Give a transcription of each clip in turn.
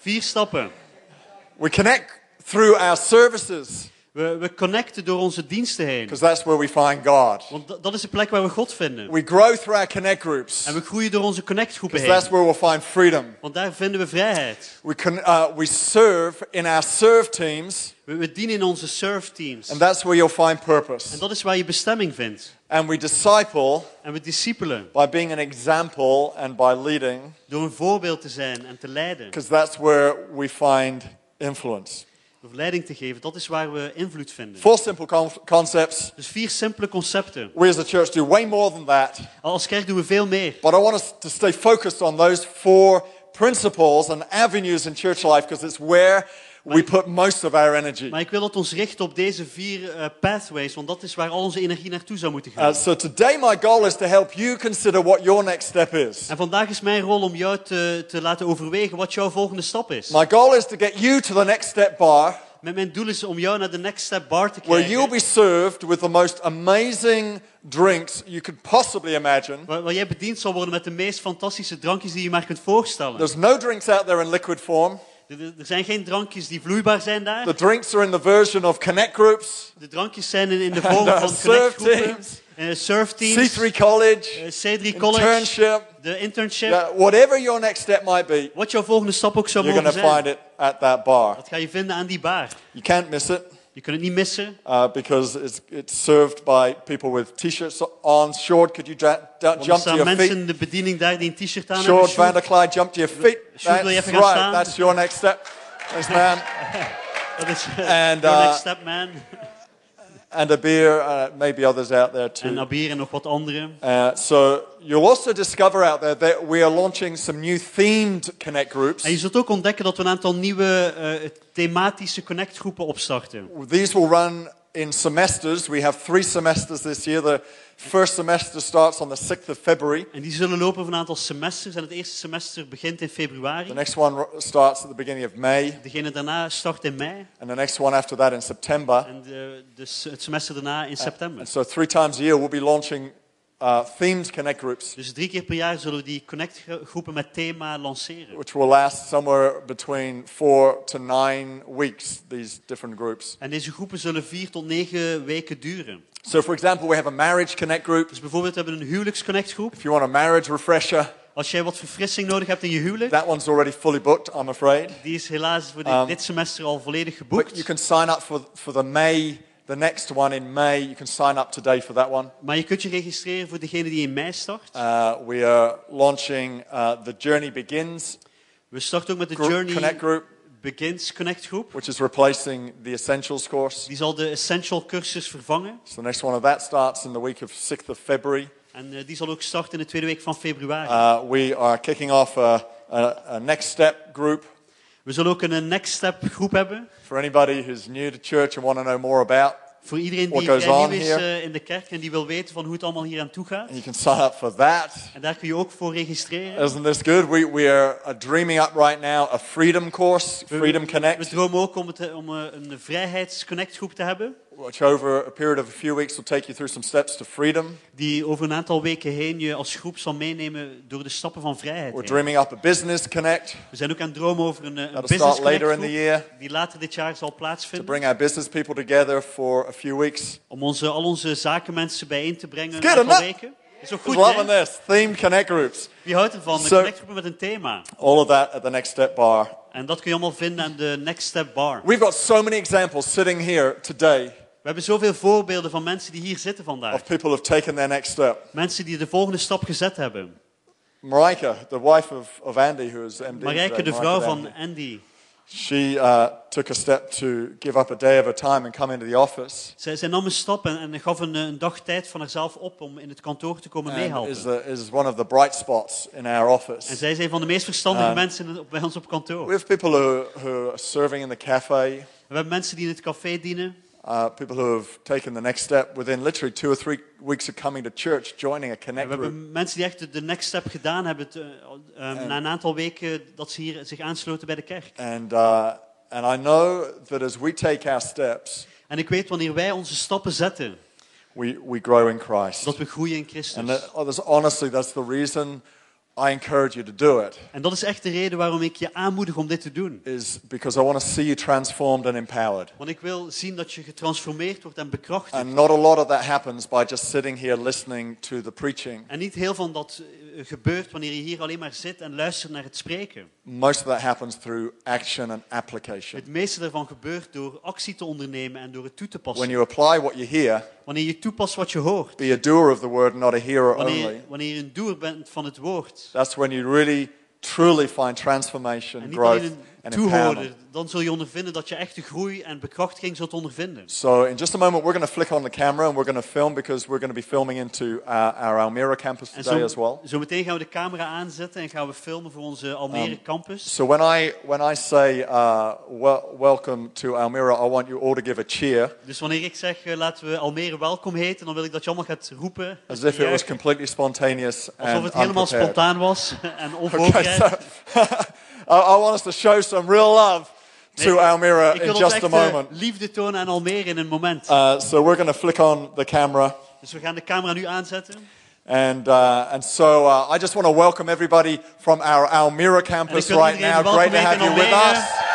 Vier stappen. We connect through our services We, we connecten door onze diensten heen. because that's where we find God. Want da- dat is de plek waar we God vinden. We grow through our connect groups En we groeien door onze connectgroepen because that's heen. where we'll find freedom. Want daar vinden we vrijheid. We, con- uh, we serve in our serve teams We, we dienen in onze serve teams. and that's where you'll find En purpose. dat is waar je bestemming vindt. And we disciple En we discipelen by being an example and by leading door een voorbeeld te zijn en te leiden. because that's where we find influence. Door leiding te geven. Dat is waar we invloed vinden. Four simple con- concepts. Dus vier simpele concepten. We as a church do way more than that. Als kerk doen we veel meer. But I want us to stay focused on those four principles and avenues in church life because it's where we put most of our energy. Maar ik wil dat ons richten op deze vier eh, pathways. Want dat is waar al onze energie naartoe zou moeten Uh, gaan. so today, my goal is to help you consider what your next step is. En vandaag is mijn rol om jou te, te laten overwegen wat jouw volgende stap is. My goal is to get you to the next step bar Met mijn doel is om jou naar de next step bar te where you'll krijgen. be served with the most amazing drinks you could possibly imagine. Waar, waar jij bediend zal worden met de meest fantastische drankjes die je maar kunt voorstellen. There's no drinks out there in liquid form. Er, zijn geen drankjes die vloeibaar zijn daar. The drinks are in the version of connect groups, De drankjes zijn in, de vorm uh, van surf connectgroepen, teams. eh, surf teams, C3 College, eh, C3 College, internship, de internship. yeah, whatever your next step might be. Wat jouw volgende stap ook zou You're mogen going to zijn. find it at that bar. Dat ga je vinden aan die bar. You can't miss it Je kunt het niet missen. uh, because it's, it's served by people with t-shirts on. Short, could you Want er jump to staan your mensen feet? in de bediening daar die een t-shirt aan Short, hebben. Van der Clyde, jump to your feet. Sjoerd, wil je That's even gaan right. staan? That's your next step. Thanks, man. Dat is And, your uh, next step, man. And a beer, uh, maybe others out there En too. Abir en nog wat andere. Uh, so you'll also discover out there that we are launching some new themed connect groups. En je zult ook ontdekken dat we een aantal nieuwe eh, thematische connectgroepen opstarten. These will run in semesters. We have three semesters this year. The first semester starts on the 6th of February. En die zullen lopen over een aantal semesters. En het eerste semester begint in February. The next one starts at the beginning of May, Degene daarna start in mei. and the next one after that in September. En de, dus het semester daarna in september. And so three times a year we'll be launching uh, themed connect groups, Dus drie keer per jaar zullen we die connectgroepen met thema lanceren. which will last somewhere between four to nine weeks. These different groups. En deze groepen zullen vier tot negen weken duren. So, for example, we have a marriage connect group. Dus bijvoorbeeld we hebben een huwelijksconnectgroep. If you want a marriage refresher, Als jij wat verfrissing nodig hebt in je huwelijk, that one's already fully booked, I'm afraid. die is helaas voor dit- Um, dit semester al volledig But you geboekt. can sign up for, for the May, the next one in May. You can sign up today for that one. Maar je kunt je registreren voor degene die in mei start. Uh, we are launching uh, the Journey Begins We starten ook met de group, Journey Connect group, Begins Connect groep. which is replacing the Essentials course. Die zal de Essential cursus vervangen. So the next one of that starts in the week of 6th of February. En eh, die zal ook starten in de tweede week van februari. Uh, we are kicking off a, a, a next step group We zullen ook een Next Step groep hebben. For anybody who's new to church and want to know more about. Voor iedereen die nieuw is eh, in de kerk en die wil weten van hoe het allemaal hier aan toe gaat. You can sign up for that. En daar kun je ook voor registreren. Isn't this good? We, we are dreaming up right now a freedom course, Freedom We Connect, dromen ook om, het, om eh, een vrijheidsconnectgroep te hebben. Which over a period of a few weeks will take you through some steps to freedom. Die over een aantal weken heen je als groep zal meenemen door de stappen van vrijheid. We're dreaming up a Business Connect We zijn ook aan het dromen over een, eh, een that'll business start later in the year die later dit jaar zal to plaatsvinden. bring our business people together for a few weeks. Om onze, al onze zakenmensen bijeen te brengen een aantal weken. Who's goed, loving this? Themed Connect groups. Wie houdt ervan? Een So- connectgroep met een thema. All of that at the Next Step Bar. En dat kun je allemaal vinden aan de Next Step Bar. We've got so many examples sitting here today We hebben zoveel voorbeelden van mensen die hier zitten vandaag. of people who've taken their next step. Mensen die de volgende stap gezet hebben. Marika, the wife of, of Andy, who is MD. Marijke, de vrouw van Andy. Andy. She uh, took a step to give up a day of her time and come into the office. Zij, zij nam een stap en, en gaf een, een dag tijd van haarzelf op om in het kantoor te komen And meehelpen. is, the, is one of the bright spots in our En office. zij zijn van de meest verstandige Um, mensen op- bij ons op kantoor. We have people who, who are serving in the cafe, We hebben mensen die in het café dienen. Uh, people who have taken the next step within literally two or three weeks of coming to church, joining a We connect group. hebben mensen die echt de- next step gedaan hebben te- eh, eh, na een aantal weken dat ze hier zich aansloten bij de kerk. And, uh, and I know that as we take our steps, En ik weet wanneer wij onze stappen zetten, we, we grow in Christ. dat we groeien in Christus. And that, oh, that's, honestly, that's the reason I encourage you to do it, En dat is echt de reden waarom ik je aanmoedig om dit te doen. is because I want to see you transformed and empowered. Want ik wil zien dat je getransformeerd wordt en bekrachtigd. And not a lot of that happens by just sitting here listening to the preaching. En niet heel van dat eh, gebeurt wanneer je hier alleen maar zit en luistert naar het spreken. Most of that happens through action and application. Het meeste daarvan gebeurt door actie te ondernemen en door het toe te When passen. you apply what you hear, Wanneer je toepast wat je hoort. be a doer of the word, not a hearer Wanneer, only. wanneer je een doer bent van het woord. That's when you really, truly find transformation, growth, empowerment. Dan zul je ondervinden dat je echte groei en bekrachtiging zult ondervinden. So, in just a moment, we're going to flick on the camera and we're going to film because we're going to be filming into our, our Almira campus today as well. zo meteen gaan we de camera aanzetten en gaan we filmen voor onze Almere Um, campus. So, when I, when I say uh, wel- welcome to Almira, I want you all to give a cheer Dus wanneer ik zeg eh, laten we Almere welkom heten, dan wil ik dat je allemaal gaat roepen. as if it was completely spontaneous alsof and het helemaal unprepared. spontaan was en Okay, onvoorbereid. so I, I want us to show some real love to Almira in just a eh, moment. liefde tonen aan Almere in een moment. Uh, so we're going to flick on the camera. Dus we gaan de camera nu aanzetten. And, uh, and so uh, I just want to welcome everybody from our Almira campus right now. Great to have you with us.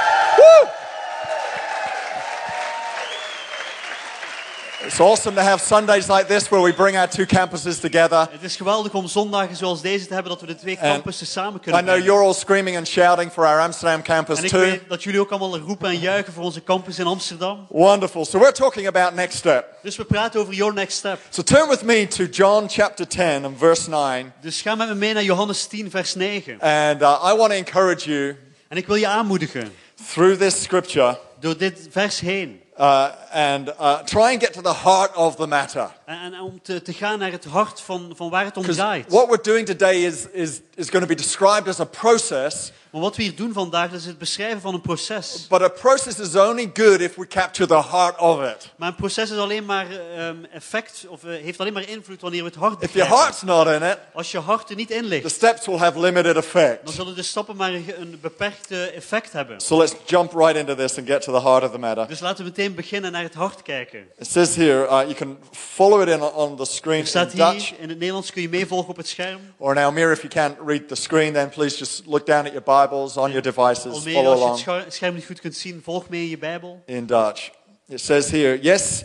It's awesome to have Sundays like this where we bring our two campuses together. Het is geweldig om zondagen zoals deze te hebben, dat we de twee En campussen samen I kunnen know brengen. you're all screaming and shouting for our Amsterdam campus En ik too. weet dat jullie ook allemaal roepen en juichen voor onze campus in Amsterdam. Wonderful. So we're talking about next step. Dus we praten over Your Next Step. So turn with me to John chapter 10 and verse 9. Dus ga met me mee naar Johannes 10, vers 9. And uh, I want to encourage you En ik wil je aanmoedigen through this scripture door dit vers heen. uh, and uh, try and get to the heart of the matter. En, en om te, te gaan naar het hart van, van waar het om draait. what we're doing today is, is, is going to be described as a process, Maar wat we hier doen vandaag, is het beschrijven van een proces. but a process is only good if we capture the heart of it. Maar een proces is alleen maar ehm, effect, of eh, heeft alleen maar invloed wanneer we het hart If your begrijpen. heart's not in it, Als je hart er niet in the ligt, steps will have limited dan effect. zullen de stappen maar een, een beperkt effect hebben. So let's jump right into this and get to the heart of the matter. Dus laten we meteen beginnen naar het hart kijken. It says here, uh, you can follow it in, on the screen in Dutch. hier, in het Nederlands kun je meevolgen op het scherm. Or in Almere, if you can't read the screen, then please just look down at your Bibles on your devices. Almere, Follow als je het scha- scherm niet goed kunt zien, volg mee in je Bijbel. in Dutch. It says here, Yes,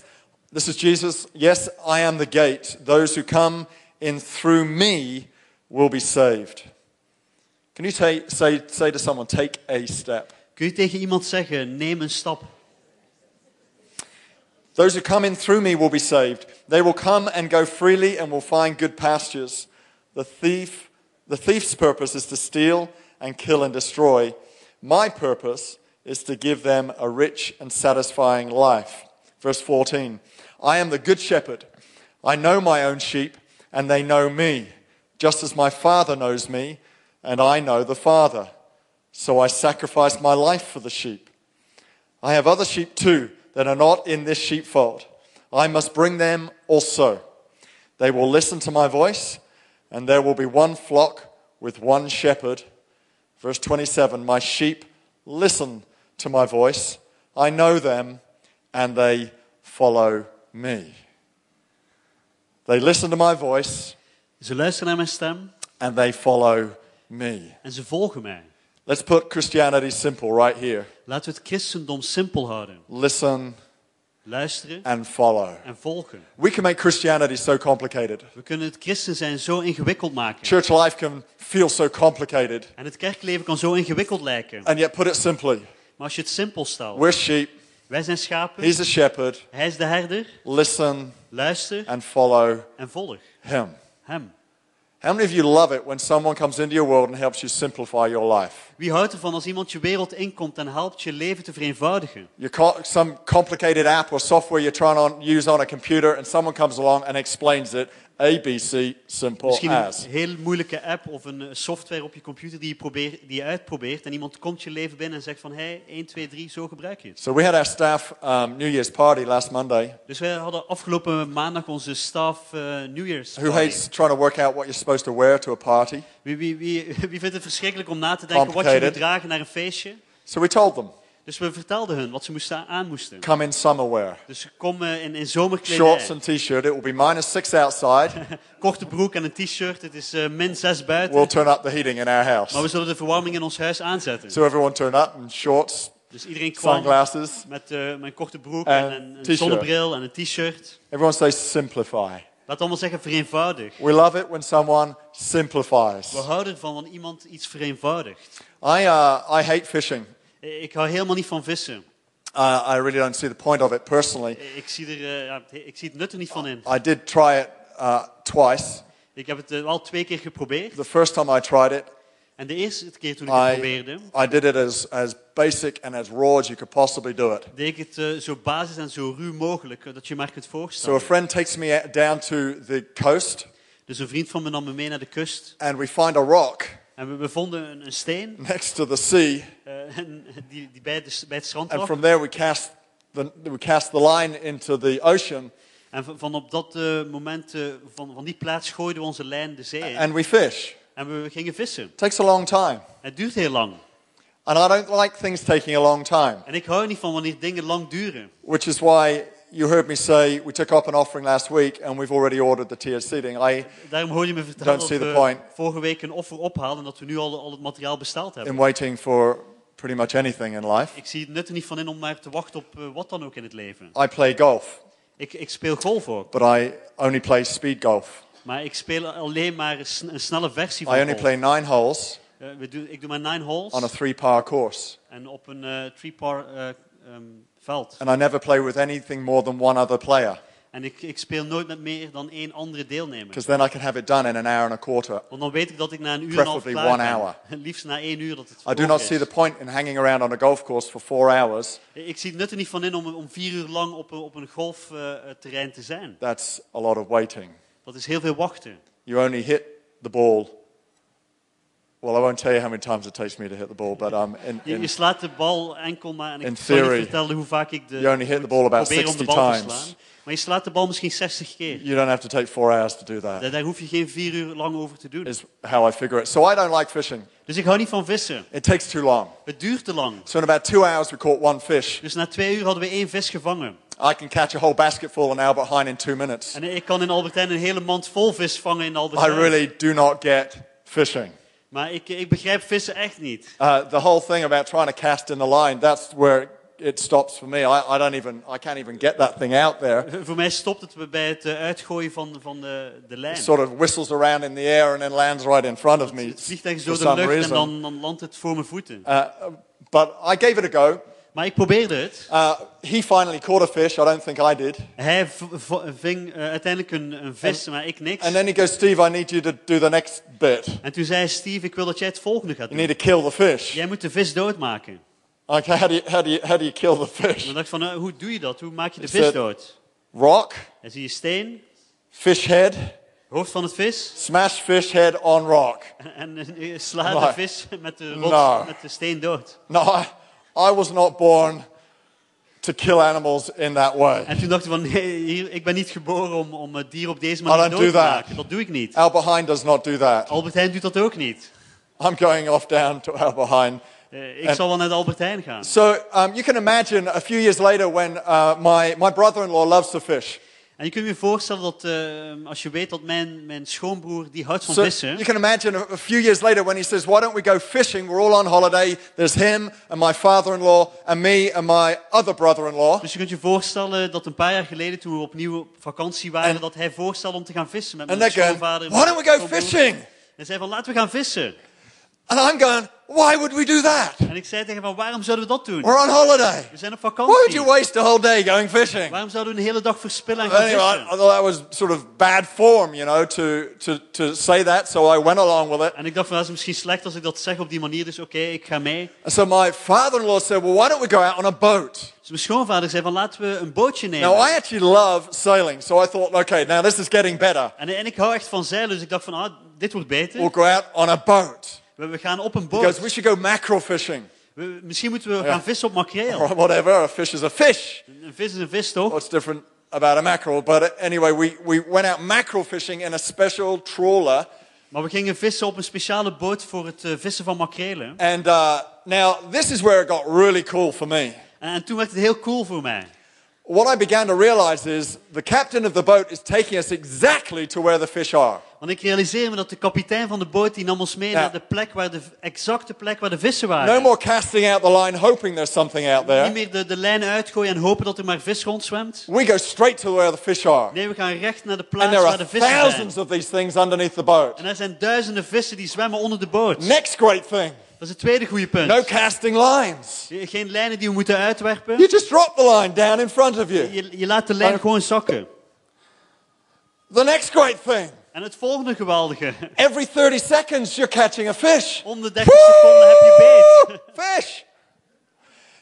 this is Jesus. Yes, I am the gate. Those who come in through me will be saved. Can you say, say, say to someone, take a step? Kun je tegen iemand zeggen, neem een stap. Those who come in through me will be saved. They will come and go freely and will find good pastures. The thief, the thief's purpose is to steal and kill and destroy. My purpose is to give them a rich and satisfying life. Verse 14. I am the good shepherd. I know my own sheep and they know me, just as my Father knows me and I know the Father. So I sacrifice my life for the sheep. I have other sheep too that are not in this sheepfold. I must bring them also. They will listen to my voice, and there will be one flock with one shepherd. Verse 27 My sheep listen to my voice. I know them, and they follow me. They listen to my voice, Ze er luisteren naar mijn stem and they follow me. en ze volgen mij. Let's put Christianity simple right here. Laten we het christendom simpel houden. Listen Luisteren and follow. en volgen. We can make Christianity so complicated. We kunnen het christen zijn zo ingewikkeld maken. Church life can feel so complicated. En het kerkleven kan zo ingewikkeld lijken. And yet, put it simply Maar als je het simpel stelt. we're sheep, Wij zijn schapen. He's a shepherd. Hij is de herder. Listen Luister and follow en volg Him. hem. How many of you love it when someone comes into your world and helps you simplify your life? Wie houdt ervan als iemand je wereld inkomt en helpt je leven te vereenvoudigen? You call some complicated app or software you're trying to use on a computer, and someone comes along and explains it. ABC, simple Misschien as. een heel moeilijke app of een eh, software op je computer die je, probeert, die je uitprobeert en iemand komt je leven binnen en zegt van hey, 1, 2, 3, zo gebruik je het. So we had our staff um, New Year's party last Monday. Dus wij hadden afgelopen maandag onze staff eh New Year's Who party. hates trying to work out what you're supposed to wear to a party? Wie, wie, wie, wie vindt het verschrikkelijk om na te denken wat je moet dragen naar een feestje? So we told them, Dus we vertelden hun wat ze moesten aan moesten. come in summer wear. Dus kom eh, in, in zomerkledij. Shorts and t-shirt. It will be minus six outside. Korte broek en een t-shirt. Het is eh, min 6 buiten. We'll turn up the heating in our Maar house. we zullen de verwarming in ons huis aanzetten. So everyone turned up in shorts, Dus iedereen kwam sunglasses. met eh, mijn korte broek En en, een- zonnebril en een t-shirt. Everyone say simplify. Laat allemaal zeggen vereenvoudig. We love it when someone simplifies. We houden ervan wanneer iemand iets vereenvoudigt. I, uh, I hate fishing. Eh, Ik hou helemaal niet van vissen. Uh, I really don't see the point of it personally. Eh, Ik zie, er, ja, ik zie het nut er niet van in. I did try it uh, twice. Ik heb het al twee keer geprobeerd. The first time I tried it, En de eerste keer toen ik het probeerde, I did it as, as basic and as raw as you could possibly do it. deed ik het eh, zo basis en zo ruw mogelijk, eh, dat je maar kunt So voorstellen. a friend takes me out- down to the coast, Dus een vriend van me nam me mee naar de kust. and we find a rock En we, we vonden een, een steen next to the sea, eh, en die, die bij, de, bij het strand and lag. from there we cast the, we cast the line into the ocean, En van, van op dat eh, moment, eh, van, van die plaats gooiden we onze lijn de zee in. and we fish. En we gingen vissen. It takes a long time, Het duurt heel lang. and I don't like things taking a long time, En ik hou niet van wanneer dingen lang duren. which is why you heard me say we took up an offering last week, and we've already ordered the tiered seating. I, Daarom hoor je me vertellen Don't dat see the point. vorige week een offer ophaalden en dat we nu al, al het materiaal besteld hebben. in waiting for pretty much anything in life. Ik zie het nut er niet van in om maar te wachten op eh, wat dan ook in het leven. I play golf, Ik, ik speel golf ook, but I only play speed golf. Maar ik speel alleen maar een, sn- een snelle versie van I only golf. play nine holes Eh, we doen, ik doe maar nine holes on a three par course. en op een eh, three-par eh, ehm, veld. And I never play with anything more than one other player, En ik, ik speel nooit met meer dan één andere deelnemer. because then I can have it done in an hour and a quarter. Want dan weet ik dat ik na een uur en een half Preferably klaar one ben. Liefst na één uur dat het I do not is. see the point in hanging around on a golf course for four hours. Ik zie het nut er niet van in om, om vier uur lang op, een- op een golfterrein te zijn. That's a lot of waiting. Dat is heel veel wachten. You only hit the ball. Well, I won't tell you how many times it takes me to hit the ball, but um, in, Je, je in, slaat de bal enkel maar, en ik In theory, niet vertellen hoe vaak ik de, you only hit the ball about probeer om de 60 bal te times. slaan. Maar je slaat de bal misschien 60 keer. you don't have to take four hours to do that. Daar, daar hoef je geen vier uur lang over te doen. Is how I figure it. So I don't like fishing. Dus ik hou niet van vissen. It takes too long. Het duurt te lang. So in about two hours, we caught one fish. Dus na twee uur hadden we één vis gevangen. I can catch a whole basketful in Albert Heijn in two minutes. En ik kan in Albertijn een hele mand vol vis vangen in I Albertijn. really do not get fishing. Maar ik, ik begrijp vissen echt niet. Uh, the whole thing about trying to cast in the line, that's where it stops for me. I, I don't even, I can't even get that thing out there. Voor mij stopt het bij het eh, uitgooien van, van de, de lijn. It sort of whistles around in the air and then lands right in front of me Het vliegt for door de lucht en dan, dan landt het voor mijn voeten. Uh, but I gave it a go. Maar ik probeerde het. Uh, he finally caught a fish. I don't think I did. Hij ving eh, uiteindelijk een, een vis, maar ik niks. And then he goes, Steve, I need you to do the next bit. En toen zei Steve, ik wil dat jij het volgende gaat You doen. need to kill the fish. Jij moet de vis doodmaken. Okay, how do you, how do you, how do you kill the En fish? dan dacht ik van, eh, hoe doe je dat? Hoe maak je de Is vis dood? Rock, Dan zie je steen, fish head, hoofd van het vis. smash fish head on rock. En eh, sla de vis met de, rots, No. met de steen dood. No, I, was not born to kill animals in that way. En toen dacht ik van, nee, ik ben niet geboren om, om het dier op deze manier dood do te that. maken. Dat doe ik niet. Albert Heijn does not do that. Albert Heijn doet dat ook niet. I'm going off down to Albert Heijn. Eh, ik En- zal wel naar Albert Heijn gaan. So um, you can imagine a few years later when uh, my, my brother-in-law loves to fish. En je kunt je voorstellen dat, eh, als je weet dat mijn, mijn schoonbroer, die houdt van So vissen. you can imagine a, few years later when he says, why don't we go fishing? We're all on holiday. There's him and my father-in-law and me and my other brother-in-law. Dus je kunt je voorstellen dat een paar jaar geleden, toen we opnieuw op vakantie waren, En- dat hij voorstelde om te gaan vissen met And mijn schoonvader. why don't we go fishing? En zei van, laten we gaan vissen. And I'm going, Why would we do that? En ik zei tegen hem, waarom zouden we dat doen? We're on holiday. We zijn op Why would you waste a whole day going fishing? Waarom zouden we een hele dag verspillen en gaan Anyway, I, I thought that was sort of bad form, you know, to, to, to say that, so I went along with it. En ik dacht van, dat is misschien slecht als ik dat zeg op die manier, dus oké, ik ga mee. And so my father-in-law said, well, why don't we go out on a boat? Dus mijn schoonvader zei van, laten we een bootje nemen. Now. I actually love sailing, so I thought, okay, now this is getting better. En, en ik hou echt van zeilen, dus ik dacht van, ah, dit wordt beter. We'll go out on a boat. We, gaan op een He goes, we boot. should go mackerel fishing. We- misschien moeten we gaan vissen op makreel. Or whatever, a fish is a fish. Een vis is een vis, toch? What's different about a mackerel? But anyway, we, we went out mackerel fishing in a special trawler. Maar we gingen vissen op een speciale boot voor het eh, vissen van makrelen. And uh, now, this is where it got really cool for me. En, en toen werd het heel cool voor mij. What I began to realize is the captain of the boat is taking us exactly to where the fish are. Want ik realiseer me dat de kapitein van de boot die nam ons mee naar de plek waar de exacte plek waar de vissen waren. No more casting out the line hoping there's something out there. Niet there. meer de, de lijn uitgooien en hopen dat er maar vis rondzwemt. We go straight to where the fish are. Nee, we gaan recht naar de plaats waar de vissen zijn. thousands of these things underneath the boat. En er zijn duizenden vissen die zwemmen onder de boot. Next great thing Dat is het tweede goede punt. no casting lines. Geen lijnen die we moeten uitwerpen. You just drop the line down in front of you. Je, je laat de lijn Maar- gewoon zakken. The next great thing En het volgende geweldige. every 30 seconds you're catching a fish. Om de 30 seconden heb je beet. Fish.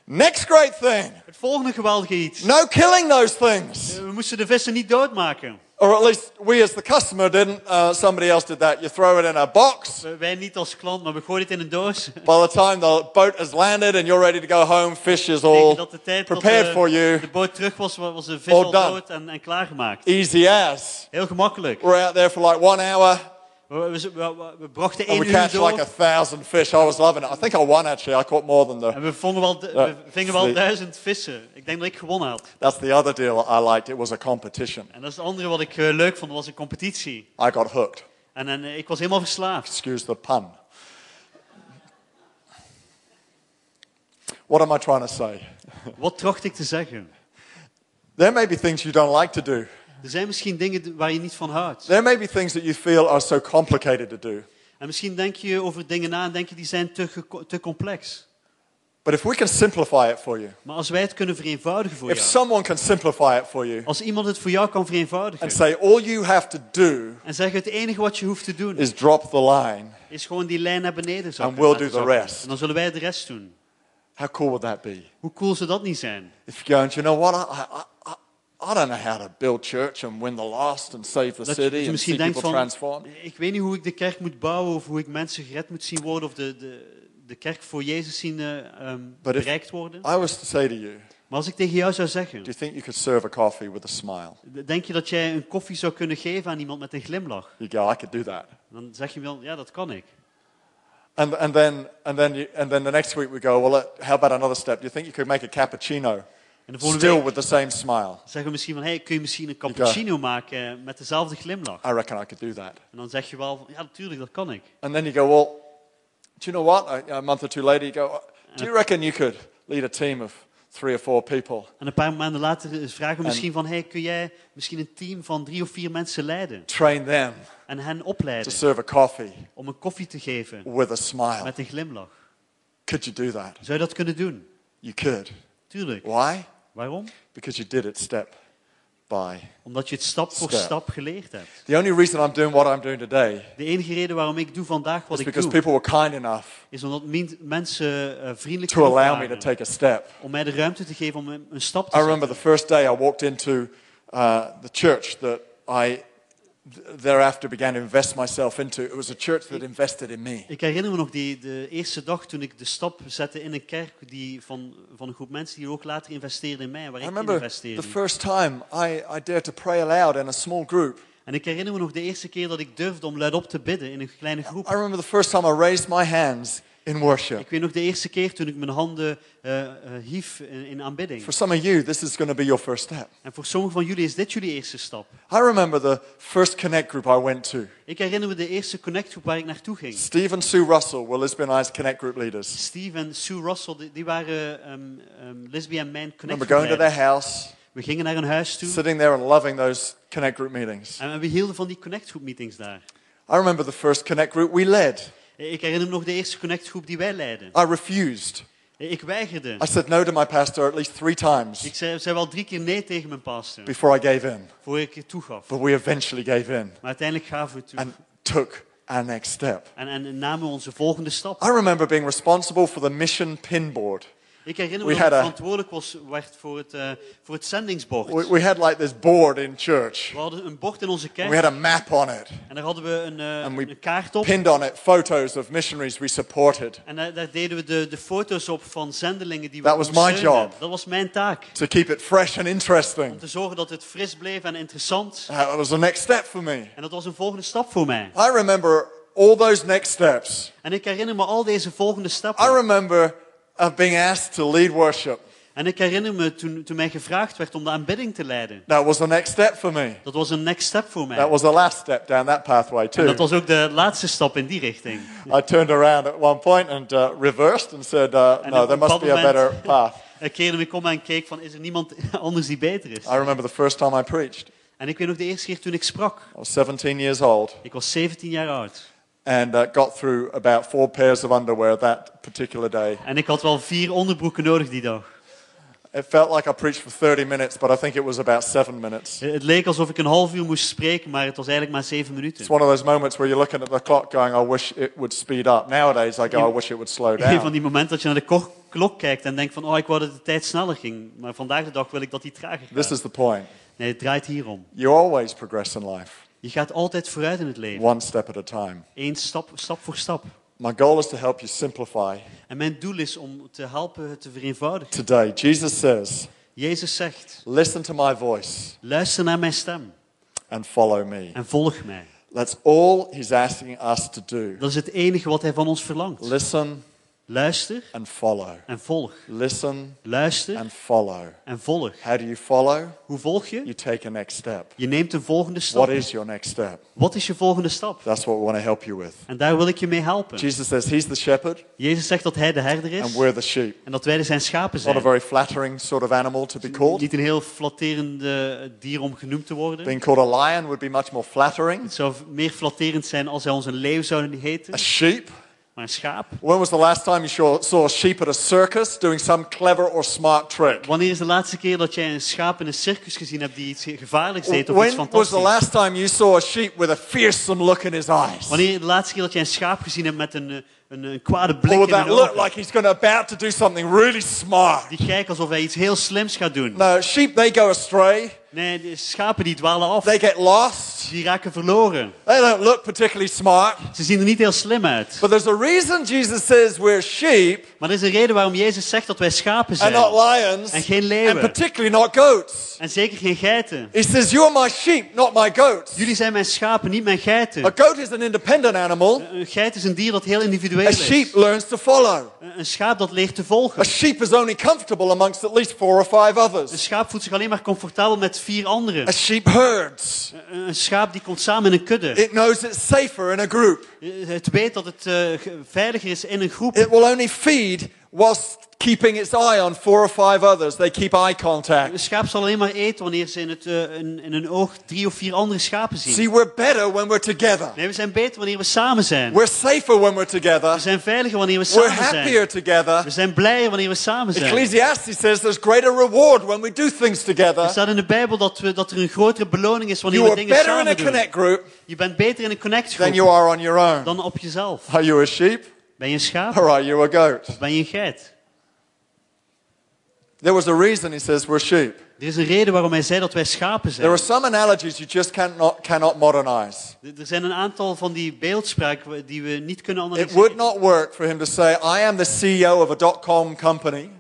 Next great thing Het volgende geweldige iets. no killing those things. We moesten de vissen niet doodmaken. Or at least we as the customer didn't. Uh, somebody else did that. You throw it in a box. Wij niet als klant, maar we gooien het in een doos. By the time the boat has landed and you're ready to go home, fish is all dat de tijd dat prepared de, for you. de boot terug was, wa- was de vis All al done. dood en, en klaargemaakt. Easy as. Heel gemakkelijk. We're out there for like one hour We, we, we- brachten and één we uur catch door. like a thousand fish. I was loving it. I think I won actually. I caught more than the. En we, vonden wel, de- Ja, we vingen wel sleep. duizend vissen. Ik denk dat ik gewonnen had. That's the other deal I liked. It was a competition. En dat is het andere wat ik eh, leuk vond, was een competitie. I got hooked. En, en eh, ik was helemaal verslaafd. Excuse the pun. What am I trying to say? Wat tracht ik te zeggen? There may be things you don't like to do. Er zijn misschien dingen waar je niet van houdt. There may be things that you feel are so complicated to do. En misschien denk je over dingen na en denk je die zijn te, te complex. But if we can simplify it for you, Maar als wij het kunnen vereenvoudigen voor if jou. someone can simplify it for you Als iemand het voor jou kan and vereenvoudigen. say all you have to do En zeg het enige wat je hoeft te doen. is drop the line, Is gewoon die lijn naar beneden zakken. And we'll do the rest. En dan zullen wij de rest doen. how cool would that be? Hoe cool zou dat niet zijn? If you go and you know what, I, I, I, I don't know how to build church and win the lost and save the Dat je, city dat je and see people van, transformed. ik weet niet hoe ik de kerk moet bouwen of hoe ik mensen gered moet zien worden of de, de, de kerk voor Jezus zien if- bereikt worden. I was to say to you, Maar als ik tegen jou zou zeggen, do you think you could serve a coffee with a smile? denk je dat jij een koffie zou kunnen geven aan iemand met een glimlach? You go, I could do that. Dan zeg je wel, ja dat kan ik. And, and, then, and, then you, and then the next week we go, well, uh, how about another step? Do you think you could make a cappuccino En de volgende still week with the same smile? zeggen we misschien van, hey, kun je misschien een cappuccino maken met dezelfde glimlach? I reckon I could do that. En dan zeg je wel, ja natuurlijk, dat kan ik. And then you go, well, do you know what? A, month or two later, you go, do you reckon you could lead a team of three or four people? En een paar maanden later vragen we misschien van, hey, kun jij misschien een team van drie of vier mensen leiden? Train them En hen to opleiden serve a coffee om een koffie te geven with a smile. met een glimlach. Could you do that? Zou je dat kunnen doen? You could. Tuurlijk. Why? Waarom? Because you did it step by. Omdat je het stap voor Step. stap geleerd hebt. The only reason I'm doing what I'm doing today De enige reden waarom ik doe vandaag wat is ik because doe, people were kind enough is omdat min- mensen eh, vriendelijk to genoeg allow me to take a step. om mij de ruimte te geven om een, een stap te I remember the first day I walked into uh, the church that I thereafter began to invest myself into. It was a church that invested in me. Ik herinner me nog die, de eerste dag toen ik de stap zette in een kerk die van, van een groep mensen die ook later investeerden in mij, waar I ik in investeerde. the first time I, I dared to pray aloud in a small group. En ik herinner me nog de eerste keer dat ik durfde om luidop te bidden in een kleine I groep. remember the first time I raised my hands in worship. Ik weet nog de eerste keer toen ik mijn handen eh, eh, hief in, in aanbidding. For some of you, this is going to be your first step. En voor sommigen van jullie is dit jullie eerste stap. I remember the first Connect group I went to. Ik herinner me de eerste connectgroep waar ik naartoe ging. Steve and Sue Russell were Lisbon Eyes Connect group leaders. Steve en Sue Russell, die, die waren um, um, Lesbian Man I Connect remember going to their house, We gingen naar hun huis toe sitting there and loving those Connect group meetings. en we hielden van die connectgroep meetings daar. I remember the first Connect group we led. Ik herinner me nog de eerste connectgroep die wij leidden. I refused. Ik weigerde. I said no to my pastor at least three times Ik zei, zei wel drie keer nee tegen mijn pastor, before I gave in. voor ik toegaf. But we eventually gave in Maar uiteindelijk gaven we toe. and took our next step. En, en namen we onze volgende stap. I remember being responsible for the mission pin board. Ik herinner me dat ik verantwoordelijk was, werd voor het, eh, voor het zendingsbord. We, we had like this board in church. We hadden een bord in onze We had kerk a map on it. en daar hadden we een, eh, And we een kaart op. Pinned on it photos of missionaries we supported En daar, daar deden we de, de foto's op van zendelingen die we That was my job. Dat was mijn taak. to keep it fresh and Om interesting. te zorgen dat het fris bleef en interessant. That was the next step for me. En dat was een volgende stap voor mij. I remember all those next steps. En ik herinner me al deze volgende stappen. I remember uh, being asked to lead worship. En ik herinner me toen, toen mij gevraagd werd om de aanbidding te leiden. That was the next step for me. Dat was een next step voor mij. That was the last step down that pathway En too. dat was ook de laatste stap in die richting. I turned around at one point and uh, reversed and said, uh, En "No, there must be a better path." Ik keerde me om en keek van, is er niemand anders die beter is? I remember the first time I preached. En ik weet nog de eerste keer toen ik sprak. I was 17 years old Ik was 17 jaar oud. And uh, got through about four pairs of underwear that particular day. En ik had wel vier onderbroeken nodig die dag. It felt like I preached for 30 minutes, but I think it was about seven minutes. Het leek alsof ik een half uur moest spreken, maar het was eigenlijk maar zeven minuten. It's one of those moments where you're looking at the clock going, I wish it would speed up. Nowadays, I go, I wish it would slow Een van down. die momenten dat je naar de klok kijkt en denkt van, oh, ik wou dat de tijd sneller ging. Maar vandaag de dag wil ik dat die trager This gaat. is the point. Nee, het draait hierom. You always progress in life, Je gaat altijd vooruit in het leven. one step at a time. Eén stap, stap voor stap. My goal is to help you simplify En mijn doel is om te helpen het te vereenvoudigen. today. Jesus says, Jezus zegt, Listen to my voice luister naar mijn stem and follow me. en volg mij. That's all he's asking us to do. Dat is het enige wat hij van ons verlangt. Listen Luister and follow. en volg. Listen Luister and follow. en volg. How do you follow? Hoe volg je? You take a next step. Je neemt een volgende stap. What is your next step? Wat is je volgende stap? That's what we want to help you with. En daar wil ik je mee helpen. Jesus says he's the shepherd Jezus zegt dat hij de herder and is we're the sheep. en dat wij de zijn schapen Not a zijn. very flattering sort of animal to be called. Niet een heel flatterende dier om genoemd te worden. Being called a lion would be much more flattering. Het zou meer flatterend zijn als hij ons een leeuw zouden heten, A sheep. Maar een schaap. When was the last time you saw, saw a sheep at a circus doing some clever or smart trick? Wanneer is de laatste keer dat jij een schaap in een circus gezien hebt die iets gevaarlijks deed of iets When was the fantastisch? last time you saw a sheep with a fearsome look in his eyes? Wanneer de laatste keer dat jij een schaap gezien hebt met een, eh, een, een kwade blik would in that look like he's going to about to do something really smart? Die kijkt alsof hij iets heel slims gaat doen. No, sheep, they go astray. Nee, de schapen die dwalen af. They get lost. Die raken verloren. They don't look particularly smart. Ze zien er niet heel slim uit. But there's a reason Jesus says we're sheep Maar er is een reden waarom Jezus zegt dat wij schapen and zijn. not lions, En geen and leeuwen. particularly not goats. En zeker geen geiten. He says, You're my sheep, not my goats. Jullie zijn mijn schapen, niet mijn geiten. A goat is an independent animal. Een geit is een dier dat heel individueel A is. sheep learns to follow. Een schaap dat leert te A volgen. sheep is only comfortable amongst at least four or five Een others. schaap voelt zich alleen maar comfortabel met vier anderen. A sheep herds. Een schaap die komt samen in een kudde. It knows it's safer in a group. Het weet dat het eh, ge- veiliger is in een groep. It will only feed whilst keeping its eye on four or five others. They keep eye Een contact. schaap zal alleen maar eten wanneer ze in, het, eh, in, in hun oog drie of vier andere schapen zien. See, we're better when we're together. Nee, we zijn beter wanneer we samen zijn. We're safer when we're We together. zijn veiliger wanneer we We're samen happier together. We zijn blijer wanneer we samen zijn. Ecclesiastes says there's greater reward when we do things Er together. staat in de Bijbel dat, we, dat er een grotere beloning is wanneer You we are dingen better in a connect group Je bent beter in een connect group than you are on your own. dan op jezelf. Are you a sheep Ben je een schaap or are you a goat? of ben je een geit? There was a reason he says we're sheep. Er is een reden waarom hij zei dat wij schapen There are zijn. some analogies you just cannot, cannot modernize. Er zijn een aantal van die beeldspraken die we niet kunnen It analyseren. would not work for him to say, I am the CEO of a dot-com company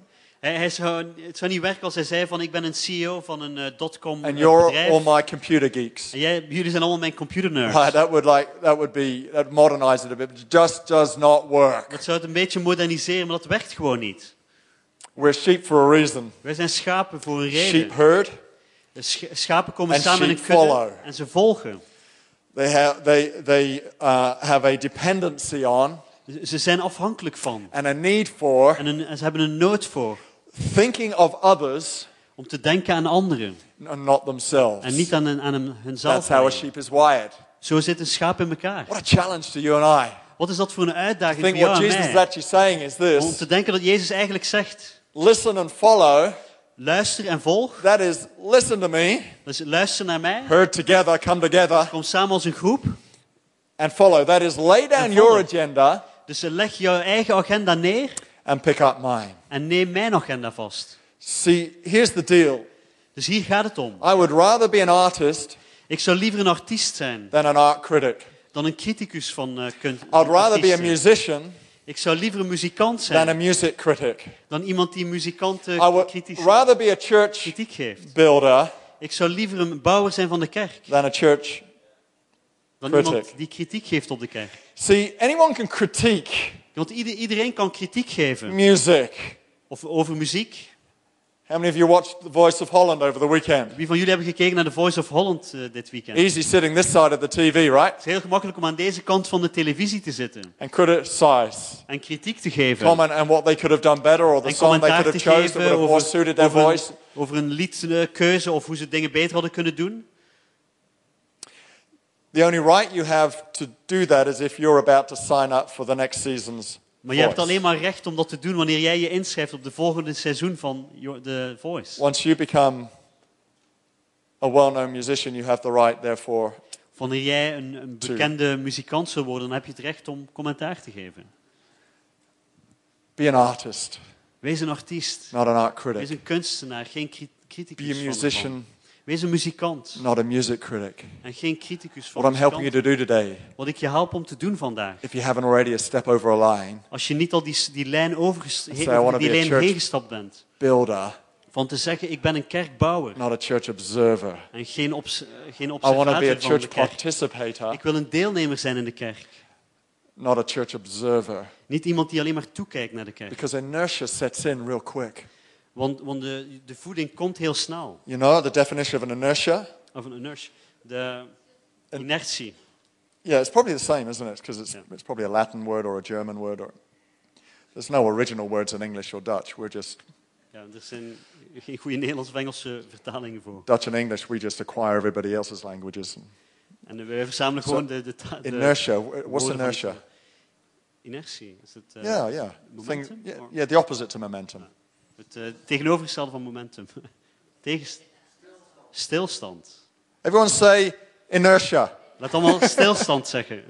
Hij, hij zou, het zou niet werken als hij zei van ik ben een CEO van een eh, dotcom and eh, you're bedrijf. all my computer geeks. En jij, jullie zijn allemaal mijn computernerds. Right, that would like that would be that modernize it a bit. But it just does not work. Dat zou het een beetje moderniseren, maar dat werkt gewoon niet. We're sheep for a reason. Wij zijn schapen voor een reden. Sheep herd. De sch- schapen komen And samen in een kudde follow. en ze volgen. They have they they uh, have a dependency on Ze- zijn afhankelijk van. and a need for En, een- en ze hebben een nood voor thinking of others om te denken aan anderen. and not themselves. En niet aan, aan hun- hunzelf. That's how a sheep is wired. Zo zit een schaap in elkaar. What a challenge to you and I. Wat is dat voor een uitdaging voor jou en mij? Om te denken dat Jezus eigenlijk zegt, listen and follow. luister en volg. That is, listen to me, Dus luister naar mij. heard together, come together, Kom samen als een groep. and follow. That is, lay down your agenda Dus leg jouw eigen agenda neer and pick up mine. en neem mijn agenda vast. See, here's the deal Dus hier gaat het om. I would rather be an artist Ik zou liever een artiest zijn than an art critic. dan een criticus van eh kunst. I'd rather be a musician Ik zou liever een muzikant than a zijn music critic. dan iemand die muzikanten I would kritisch rather be a church kritiek geeft. builder Ik zou liever een bouwer zijn van de kerk than a church. dan Critic. iemand die kritiek geeft op de kerk. See, anyone can critique Want ieder- iedereen kan kritiek geven music. of over muziek. How many of you watched The Voice of Holland over the weekend? Wie van jullie hebben gekeken naar The Voice of Holland eh, dit weekend? Het Easy sitting this side of the TV, right? is heel gemakkelijk om aan deze kant van de televisie te zitten And criticize. en kritiek te geven. Comment on what they could have done better or the En song they could have chosen that would have more suited their over, voice. een, over een liedkeuze of hoe ze dingen beter hadden kunnen doen. The only right you have to do that is if you're about to sign up for the next season's Maar je hebt alleen maar recht om dat te doen wanneer jij je inschrijft op de volgende seizoen van The Voice. Once you become a well-known musician, you have the right, therefore, Wanneer jij een, een bekende muzikant zou worden, dan heb je het recht om commentaar te geven. be an artist, Wees een artiest. not an art Wees critic. een kunstenaar, geen cri- Be criticus a musician. Wees een muzikant not a music critic. en geen criticus van What I'm helping you to do today, Wat ik je help om te doen vandaag. if you haven't already a step over a line, Als je niet al die, die lijn, overgest- Say, he- I wanna over die lijn heen gestapt bent. builder, Van te zeggen, ik ben een kerkbouwer not a church observer. en geen, obs geen I want to be a observator van de church kerk. participator, Ik wil een deelnemer zijn in de kerk. not a church observer. Niet iemand die alleen maar toekijkt naar de kerk. Because inertia sets in real quick. Want, want de, de voeding komt heel snel. You know the definition of an inertia? Of an inertie. De inertie. Yeah, it's probably the same, isn't it? Because it's, Yeah. it's probably a Latin word or a German word. Or there's no original words in English or Dutch. We're just Ja, er zijn geen goede Nederlandse of Engelse vertalingen voor. Dutch and English. We just acquire everybody else's languages. En wij verzamelen gewoon de, de, de Inertia. What's inertia? Inertie. Is het, eh, Yeah, yeah. momentum? Thing, yeah, yeah, the opposite to momentum. Het eh, tegenovergestelde van momentum. Tegen stilstand. Everyone say inertia. Laat allemaal stilstand zeggen.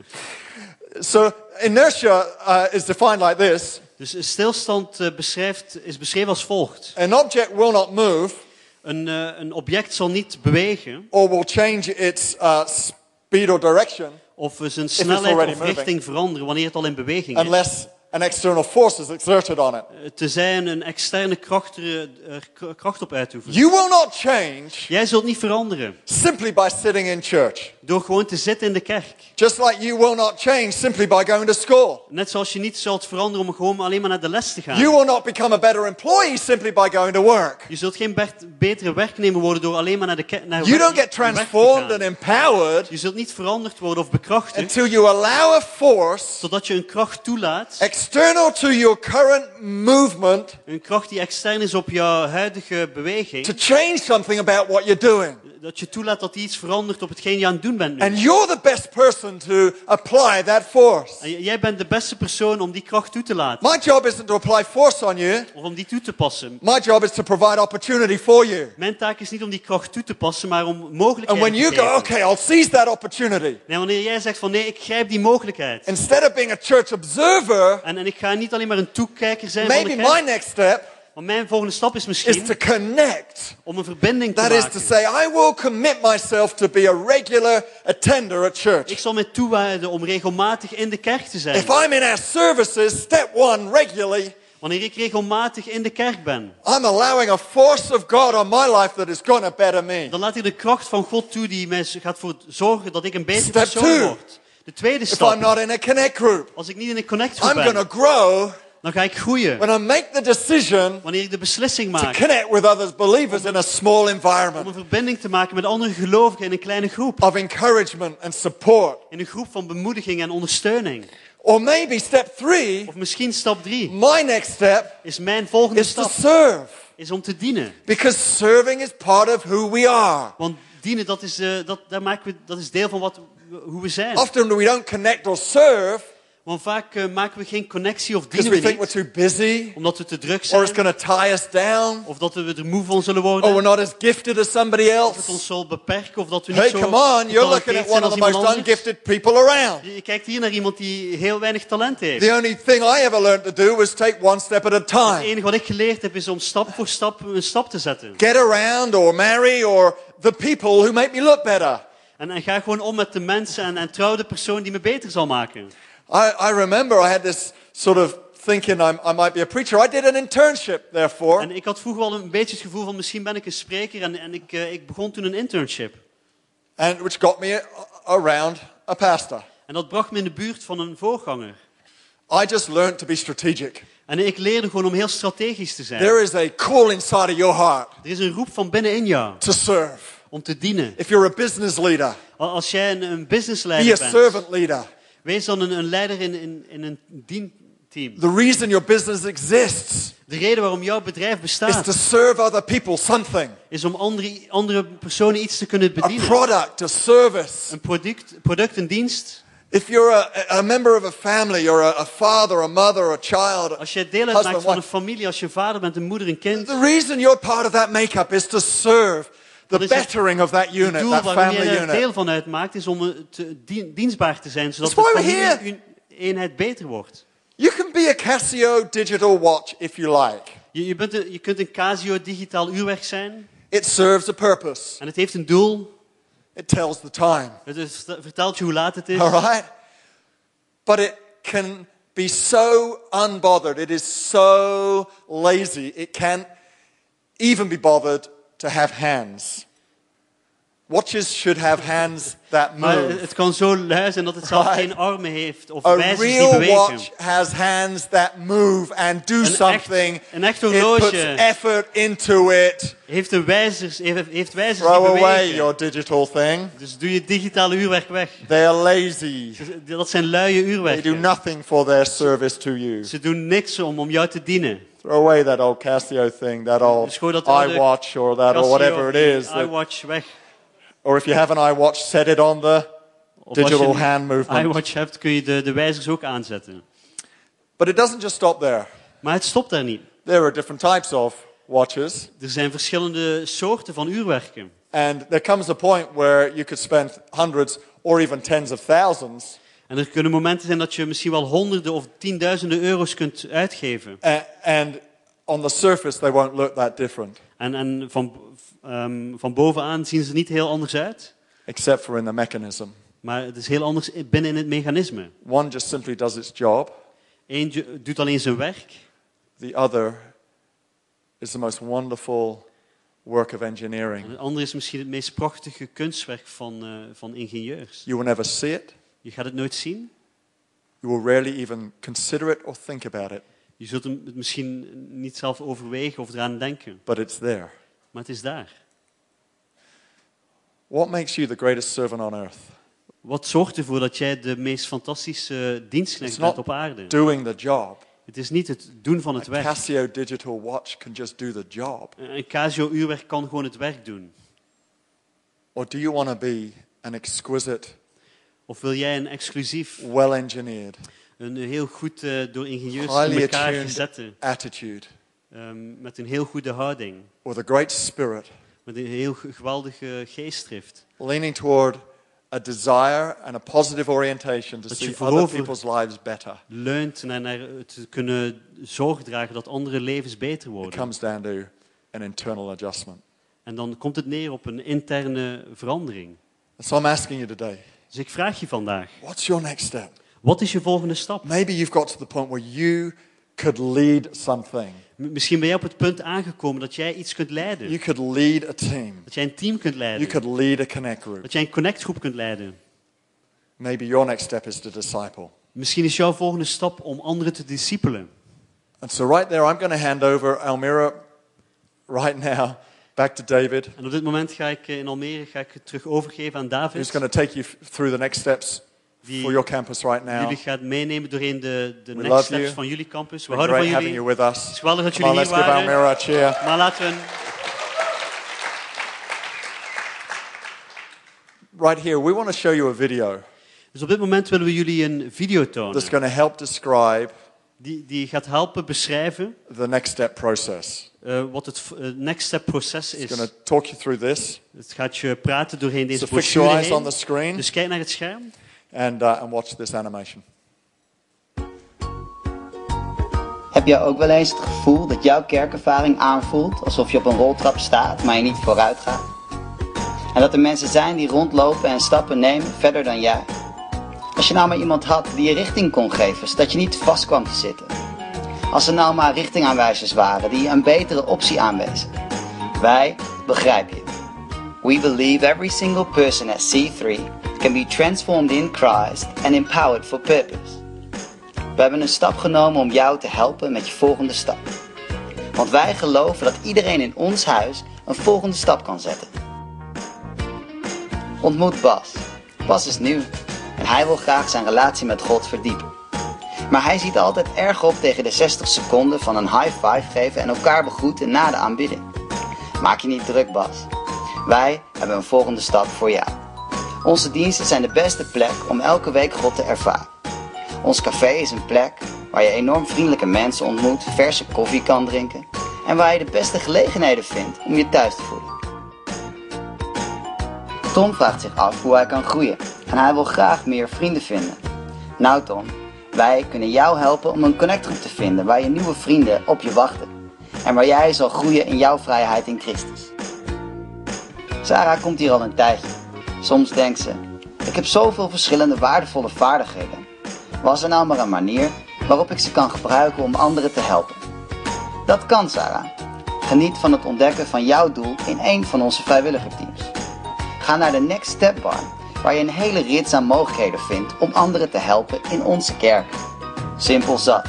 So inertia uh, is defined like this: Dus een stilstand eh, beschrijft, is beschreven als volgt. an object will not move Een, eh, een object zal niet bewegen or will change its uh, speed or direction of zijn snelheid of moving. richting veranderen wanneer het al in beweging is. An external force is exerted on it. Eh, Tenzij een- externe kracht er, er kracht op uitoefent. You will not change Jij zult niet veranderen simply by sitting in church. door gewoon te zitten in de kerk. Just like you will not change simply by going to school. Net zoals je niet zult veranderen om gewoon alleen maar naar de les te gaan. You will not become a better employee simply by going to work. Je zult geen betere werknemer worden door alleen maar naar de naar You werk- don't get transformed and empowered Je zult niet veranderd worden of bekrachtigd until you allow a force totdat je een kracht toelaat. External to your current movement Een kracht die extern is op jouw huidige to beweging. change something about what you're doing. Dat je toelaat dat iets verandert op hetgeen je aan het doen bent nu. And you're the best person to apply that force. En jij bent de beste persoon om die kracht toe te laten. My job isn't to apply force on you. Of om die toe te passen. My job is to provide opportunity for you. Mijn taak is niet om die kracht toe te passen, maar om mogelijkheden And when te you geven. go, okay, I'll seize that opportunity. Nee, wanneer jij zegt van nee, ik grijp die mogelijkheid. Instead of being a church observer, En, en ik ga niet alleen maar een toekijker zijn maybe my next step Maar mijn volgende stap is is misschien to connect. om een verbinding te That is to maken. say, I will commit myself to be a regular attender at Ik church. zal mij toewijden om regelmatig in de kerk te zijn. If I'm in our services, step one, regularly, Wanneer ik regelmatig in de kerk ben, I'm allowing a force of God on my life that is going to better me. dan laat ik de kracht van God toe die mij gaat voor zorgen dat ik een betere Step persoon word. De tweede If I'm stap, not in a connect group, als ik niet in een connect groep I'm going to ben, grow dan ga ik groeien. when I make the decision Wanneer ik de beslissing to maak connect with others believers in a small om environment een verbinding te maken met andere gelovigen in een kleine groep. of encouragement and support. In een groep van bemoediging en ondersteuning. Or maybe step three, Of misschien stap drie my next step is mijn volgende is to stap. serve. Is om te dienen. Because serving is part of who we are. Want dienen, dat is, eh, dat, daar maken we, dat is deel van wat, we- hoe we zijn. Often we don't connect or serve Want vaak eh, maken we geen connectie of dienen we we think we're niet, too busy omdat we te druk or it's zijn, going to tie us down of dat we er moe van zullen or worden, we're not as gifted as somebody of het ons else. zal beperken, of dat we niet Hey, zo come on, you're looking at zijn one of the most ungifted people around. Je kijkt hier naar iemand die heel weinig talent heeft. The only thing I ever learned to do was take one step at a Het time. enige wat ik geleerd heb is om stap voor stap een stap te zetten. Get around or marry or the people who make me look better. En, en ga gewoon om met de mensen en, en trouw de persoon die me beter zal maken. I, I remember I had this sort of thinking I'm, I might be a preacher. I did an internship, therefore. En ik had vroeger wel een beetje het gevoel van misschien ben ik een spreker en, en ik, eh, ik begon toen een internship. and which got me a- around a pastor. En dat bracht me in de buurt van een voorganger. I just learned to be strategic. En ik leerde gewoon om heel strategisch te zijn. There is a call inside of your heart Er is een roep van binnenin jou to serve. om te dienen. If you're a business leader, Al- Als jij een, een be businessleider a bent, servant leader. Wees dan een, een leider in, in, in een dienteam. The reason your business exists De reden waarom jouw bedrijf is bestaat, to serve other people something. is om andere, andere personen iets te kunnen A bedienen. product, a service. Een product, product, een dienst. If you're a, a member of a family, you're a, a father, a mother, a child, Als jij deel husband, uitmaakt van een wife. familie, als je vader bent, een moeder, een kind. The reason you're part of that makeup is to serve the Dat is het- bettering of that unit, doel that waarom family jij er deel van uitmaakt, is om eh, te, dienstbaar te zijn, zodat de why we're here. familie-eenheid beter wordt. You can be a Casio digital watch if you like. Je, je, bent een- je kunt een Casio digitaal uurwerk zijn It serves a purpose. en het heeft een doel. It tells the time. Het is- vertelt je hoe laat het is. All right? But it can be so unbothered. It is so lazy. It can't even be bothered to have hands. Watches should have hands that Maar move. het kan zo lui zijn dat het zelf Right. geen armen heeft of A wijzers die real bewegen. watch has hands that move and do something. een echt It puts horloge. effort into it. Heeft, een wijzers, heeft, heeft wijzers Throw die away bewegen. your digital thing. Dus doe je digitale uurwerk weg. They're lazy. Dus Dat zijn luie They do uurwerken. nothing for their service to you. Ze doen niks om, om jou te dienen. Throw away that old Casio thing, that old iWatch or that or whatever it is. iWatch weg. or if you have an iWatch, set it on the digital hand movement. iWatch hebt, kun je de, de wijzers ook aanzetten. But it doesn't just stop there. Maar het stopt daar niet. There are different types of watches. Er zijn verschillende soorten van uurwerken. And there comes a point where you could spend hundreds or even tens of thousands. En er kunnen momenten zijn dat je misschien wel honderden of tienduizenden euro's kunt uitgeven. And on the surface, they won't look that different, En, en van, ehm, van bovenaan zien ze niet heel anders uit. except for in the mechanism. Maar het is heel anders binnen in het mechanisme. One just simply does its job, Eén doet alleen zijn werk. the other is the most wonderful work of En engineering. het andere is misschien het meest prachtige kunstwerk van, eh, van ingenieurs. You will never see it, Je gaat het nooit zien. you will rarely even consider it or think about it, Je zult het misschien niet zelf overwegen of eraan denken. but it's there. Maar het is daar. What makes you the greatest servant on earth? Wat zorgt ervoor dat jij de meest fantastische dienstknecht bent op aarde? doing the job. Het is niet het doen van A het werk. Casio digital watch can just do the job. Een Casio-uurwerk kan gewoon het werk doen. Or do you want to be an exquisite, Of wil jij een exclusief, well engineered, een heel goed eh, door ingenieurs in elkaar gezette, attitude ehm, met een heel goede houding, with a great spirit, met een heel ge- geweldige geestdrift, leaning toward a desire and a positive orientation to Dat see other people's lives better? leunt naar, naar te kunnen zorg dragen dat andere levens beter It worden. comes down to an internal adjustment. En dan komt het neer op een interne verandering. And so I'm asking you today, Dus ik vraag je vandaag, what's your next step? wat is je volgende stap? Maybe you've got to the point where you could lead something. Misschien ben jij op het punt aangekomen dat jij iets kunt leiden. You could lead a team. Dat jij een team kunt You leiden. could lead a connect group. Dat jij een connectgroep kunt leiden. Maybe your next step is to disciple. Misschien is jouw volgende stap om anderen te discipelen. And so, right there, I'm going to hand over Almira right now back to David, En op dit moment ga ik eh, in Almere ga ik het terug overgeven aan David. who's going to take you through the next steps Die for your campus right now. jullie gaat meenemen doorheen de, de We next steps you. van jullie campus. We houden van having jullie. you with Het is us. geweldig dat Come on, jullie let's hier give waren. A cheer. Maar laten we Right here, we want to show you a video. Dus Dus op dit moment willen we jullie een video tonen. that's going to help describe Die, die gaat helpen beschrijven the next step process. eh, wat het eh, next step proces It's is. going to talk you through this. Het gaat je praten doorheen deze So fix your brochure eyes on the screen Dus kijk naar het scherm. and, uh, and watch this animation. Heb jij ook wel eens het gevoel dat jouw kerkervaring aanvoelt alsof je op een roltrap staat, maar je niet vooruit gaat? En dat er mensen zijn die rondlopen en stappen nemen verder dan jij? Als je nou maar iemand had die je richting kon geven, zodat je niet vast kwam te zitten. Als er nou maar richtingaanwijzers waren die een betere optie aanwezen. Wij begrijpen je. We believe every single person at C3 can be transformed in Christ and empowered for purpose. We hebben een stap genomen om jou te helpen met je volgende stap. Want wij geloven dat iedereen in ons huis een volgende stap kan zetten. Ontmoet Bas. Bas is nieuw hij wil graag zijn relatie met God verdiepen. Maar hij ziet altijd erg op tegen de 60 seconden van een high five geven en elkaar begroeten na de aanbidding. Maak je niet druk, Bas. Wij hebben een volgende stap voor jou. Onze diensten zijn de beste plek om elke week God te ervaren. Ons café is een plek waar je enorm vriendelijke mensen ontmoet, verse koffie kan drinken en waar je de beste gelegenheden vindt om je thuis te voelen. Tom vraagt zich af hoe hij kan groeien en hij wil graag meer vrienden vinden. Nou Tom, wij kunnen jou helpen om een connectgroep te vinden waar je nieuwe vrienden op je wachten en waar jij zal groeien in jouw vrijheid in Christus. Sarah komt hier al een tijdje. Soms denkt ze, ik heb zoveel verschillende waardevolle vaardigheden. Was er nou maar een manier waarop ik ze kan gebruiken om anderen te helpen? Dat kan, Sarah. Geniet van het ontdekken van jouw doel in een van onze vrijwilligerteams. Ga naar de Next Step Bar, waar je een hele rits aan mogelijkheden vindt om anderen te helpen in onze kerk. Simpel zat.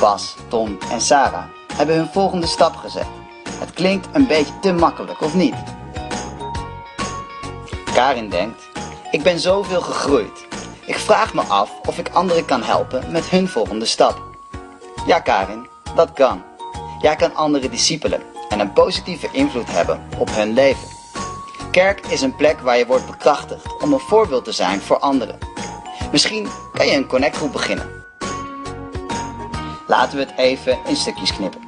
Bas, Tom en Sarah hebben hun volgende stap gezet. Het klinkt een beetje te makkelijk, of niet? Karin denkt, ik ben zoveel gegroeid. Ik vraag me af of ik anderen kan helpen met hun volgende stap. Ja, Karin, dat kan. Jij kan anderen discipelen en een positieve invloed hebben op hun leven. Kerk is een plek waar je wordt bekrachtigd om een voorbeeld te zijn voor anderen. Misschien kan je een connectgroep beginnen. Laten we het even in stukjes knippen.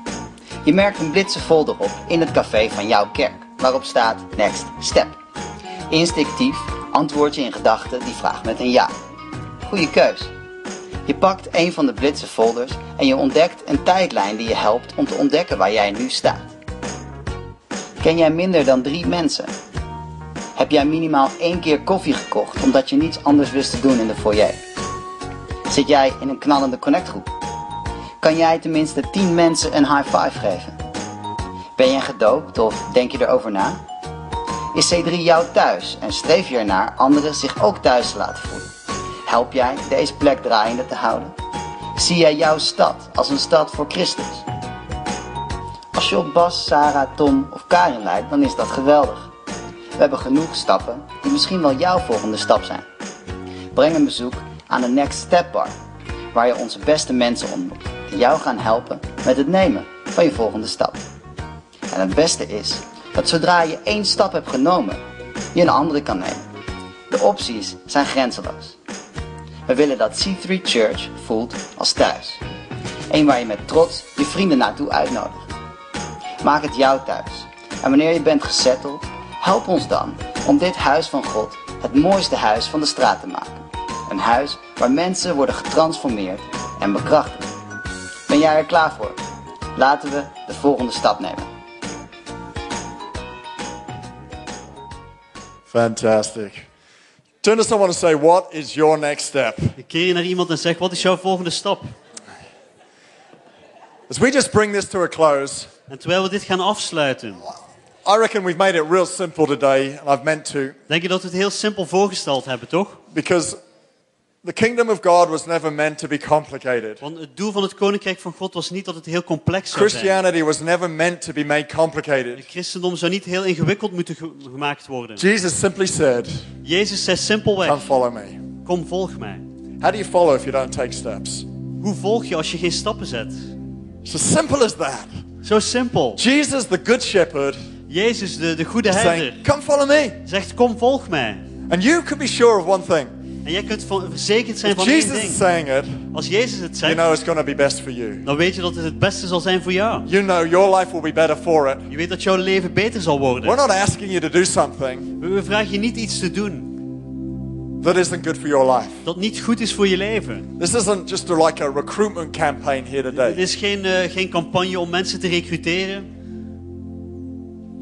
Je merkt een blitse folder op in het café van jouw kerk, waarop staat Next Step. Instinctief antwoord je in gedachten die vraag met een ja. Goeie keus. Je pakt een van de blitse folders en je ontdekt een tijdlijn die je helpt om te ontdekken waar jij nu staat. Ken jij minder dan drie mensen? Heb jij minimaal één keer koffie gekocht omdat je niets anders wist te doen in de foyer? Zit jij in een knallende connectgroep? Kan jij tenminste 10 mensen een high five geven? Ben je gedoopt of denk je erover na? Is C3 jouw thuis en streef je ernaar anderen zich ook thuis te laten voelen? Help jij deze plek draaiende te houden? Zie jij jouw stad als een stad voor Christus? Als je op Bas, Sarah, Tom of Karin lijkt, dan is dat geweldig. We hebben genoeg stappen die misschien wel jouw volgende stap zijn. Breng een bezoek aan de Next Step Bar, waar je onze beste mensen ontmoet, die jou gaan helpen met het nemen van je volgende stap. En het beste is dat zodra je één stap hebt genomen, je een andere kan nemen. De opties zijn grenzeloos. We willen dat C3 Church voelt als thuis. Eén waar je met trots je vrienden naartoe uitnodigt. Maak het jouw thuis. En wanneer je bent gesetteld, help ons dan om dit huis van God het mooiste huis van de straat te maken. Een huis waar mensen worden getransformeerd en bekrachtigd. Ben jij er klaar voor? Laten we de volgende stap nemen. Fantastic. Turn to someone and say, What is your next step? Keer je naar iemand en zeg, wat is jouw volgende stap? As we just bring this to a close, En terwijl we dit gaan afsluiten, I reckon we've made it real simple today, and I've meant to, denk je dat we het heel simpel voorgesteld hebben, toch? because the kingdom of God was never meant to be complicated. Want het doel van het koninkrijk van God was niet dat het heel complex zou zijn. Christianity was never meant to be made Het complicated. christendom zou niet heel ingewikkeld moeten ge- gemaakt worden. Jesus simply said, Jezus zei Come simpelweg, follow me. kom volg mij. How do you follow if you don't take steps? Hoe volg je als je geen stappen zet? It's as simple as that. Zo simpel. Jesus, the good shepherd, Jezus, de, de goede is herder, saying, Come follow me. zegt kom volg mij. And you can be sure of one thing En jij kunt verzekerd zijn If van één Jesus is ding. saying it, Als Jezus het you zegt, know it's going to be best for you. dan weet je dat het het beste zal zijn voor jou. You know your life will be better for it. Je weet dat jouw leven beter zal We're worden. not asking you to do something We, vragen je niet iets te doen that isn't good for your life. dat niet goed is voor je leven. This isn't just like a recruitment campaign here Het today. is geen, eh, geen campagne om mensen te recruteren.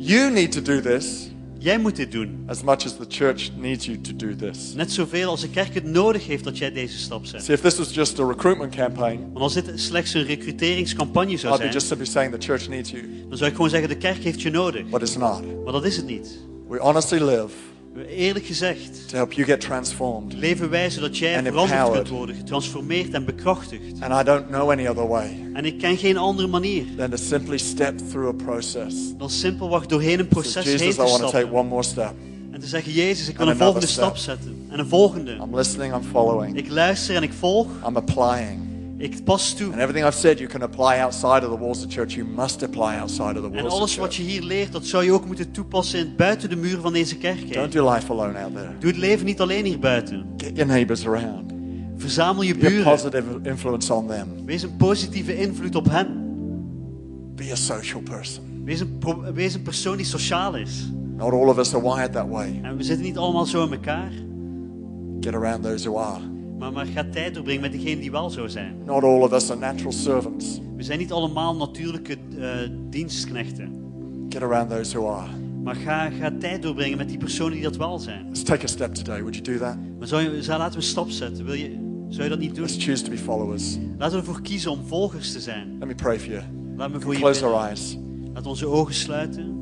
You need to do this Jij moet dit doen. as much as the church needs you to do this. Net zoveel als de kerk het nodig heeft dat jij deze stap zet. See, if this was just a recruitment campaign, Want als dit slechts een recruteringscampagne zou I'd be zijn, just simply saying the church needs you. dan zou ik gewoon zeggen de kerk heeft je nodig. But it's not. Maar dat is het niet. We honestly live Eerlijk gezegd, to help you get transformed. leven wij zodat jij And veranderd empowered. kunt worden, getransformeerd en bekrachtigd. And I don't know any other way En ik ken geen andere manier than to simply step through a process. dan simpelweg doorheen een So, proces heen Jesus, I te want to take stappen. one more step. En te zeggen, Jezus, ik wil And een volgende another stap step. zetten. En een volgende. I'm listening, I'm following, Ik luister en ik volg. I'm applying. Ik pas toe. And everything I've said you can apply outside of the walls of church, you must apply outside of the En walls of alles wat je hier leert, dat zou je ook moeten toepassen in, buiten de muren van deze kerk. Don't do life alone out there. Doe het leven niet alleen hier buiten. Get your neighbors around. Verzamel je Be a buren. positive influence on them. Wees een positieve invloed op hen. Be a social person. Wees een, wees een persoon die sociaal is. Not all of us are wired that way. En we zitten niet allemaal zo in elkaar. Get around those who are. Maar, maar ga tijd doorbrengen met degene die wel zo zijn. Not all of us are natural servants. We zijn niet allemaal natuurlijke eh, dienstknechten. Get around those who are. Maar ga, ga tijd doorbrengen met die personen die dat wel zijn. Let's take a step today. Would you do that? Maar zou je, zou, laten we een stap zetten. Wil je, zou je dat niet doen? Let's choose to be followers. Laten we ervoor kiezen om volgers te zijn. Let me pray for you. Laat me voor je Close bidden. our eyes. Laat onze ogen sluiten.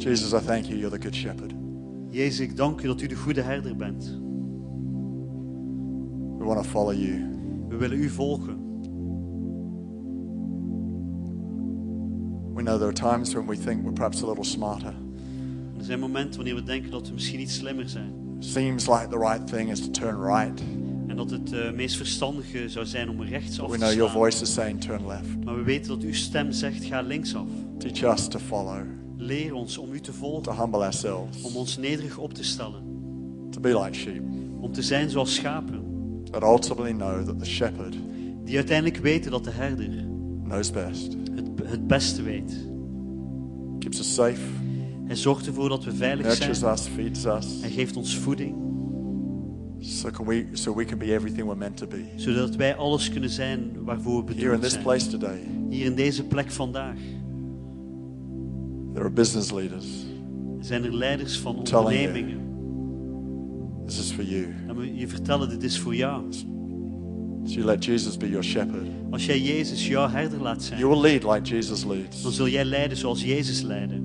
Jesus, I thank you. You're the good shepherd. Jezus, ik dank u dat u de goede herder bent. We want to follow you. We willen u volgen. We know there are times when we think we're perhaps a little smarter. Er zijn momenten wanneer we denken dat we misschien iets slimmer zijn. Seems like the right thing is to turn right. En dat het eh, meest verstandige zou zijn om rechtsaf We te know your slaan. voice is saying turn left. Maar we weten dat uw stem zegt, ga linksaf. Teach us to follow, Leer ons om u te to volgen. humble ourselves, Om ons nederig op te stellen. to be like sheep, Om te zijn zoals schapen. but ultimately know that the shepherd Die uiteindelijk weten dat de herder knows best, het, het beste weet. keeps us safe, Hij zorgt ervoor dat we veilig zijn. us, feeds us, Hij geeft ons voeding. so, can we, so we can be everything we're meant to be. Zodat wij alles kunnen zijn waarvoor we Here in bedoeld this zijn. place today, Hier in deze plek vandaag there are business leaders. zijn er leiders van you. ondernemingen. This is for you. En we je vertellen, dit is voor jou. So you let Jesus be your shepherd. Als jij Jezus jouw herder laat zijn. You will lead like Jesus dan leads. zul jij leiden zoals Jezus leidde.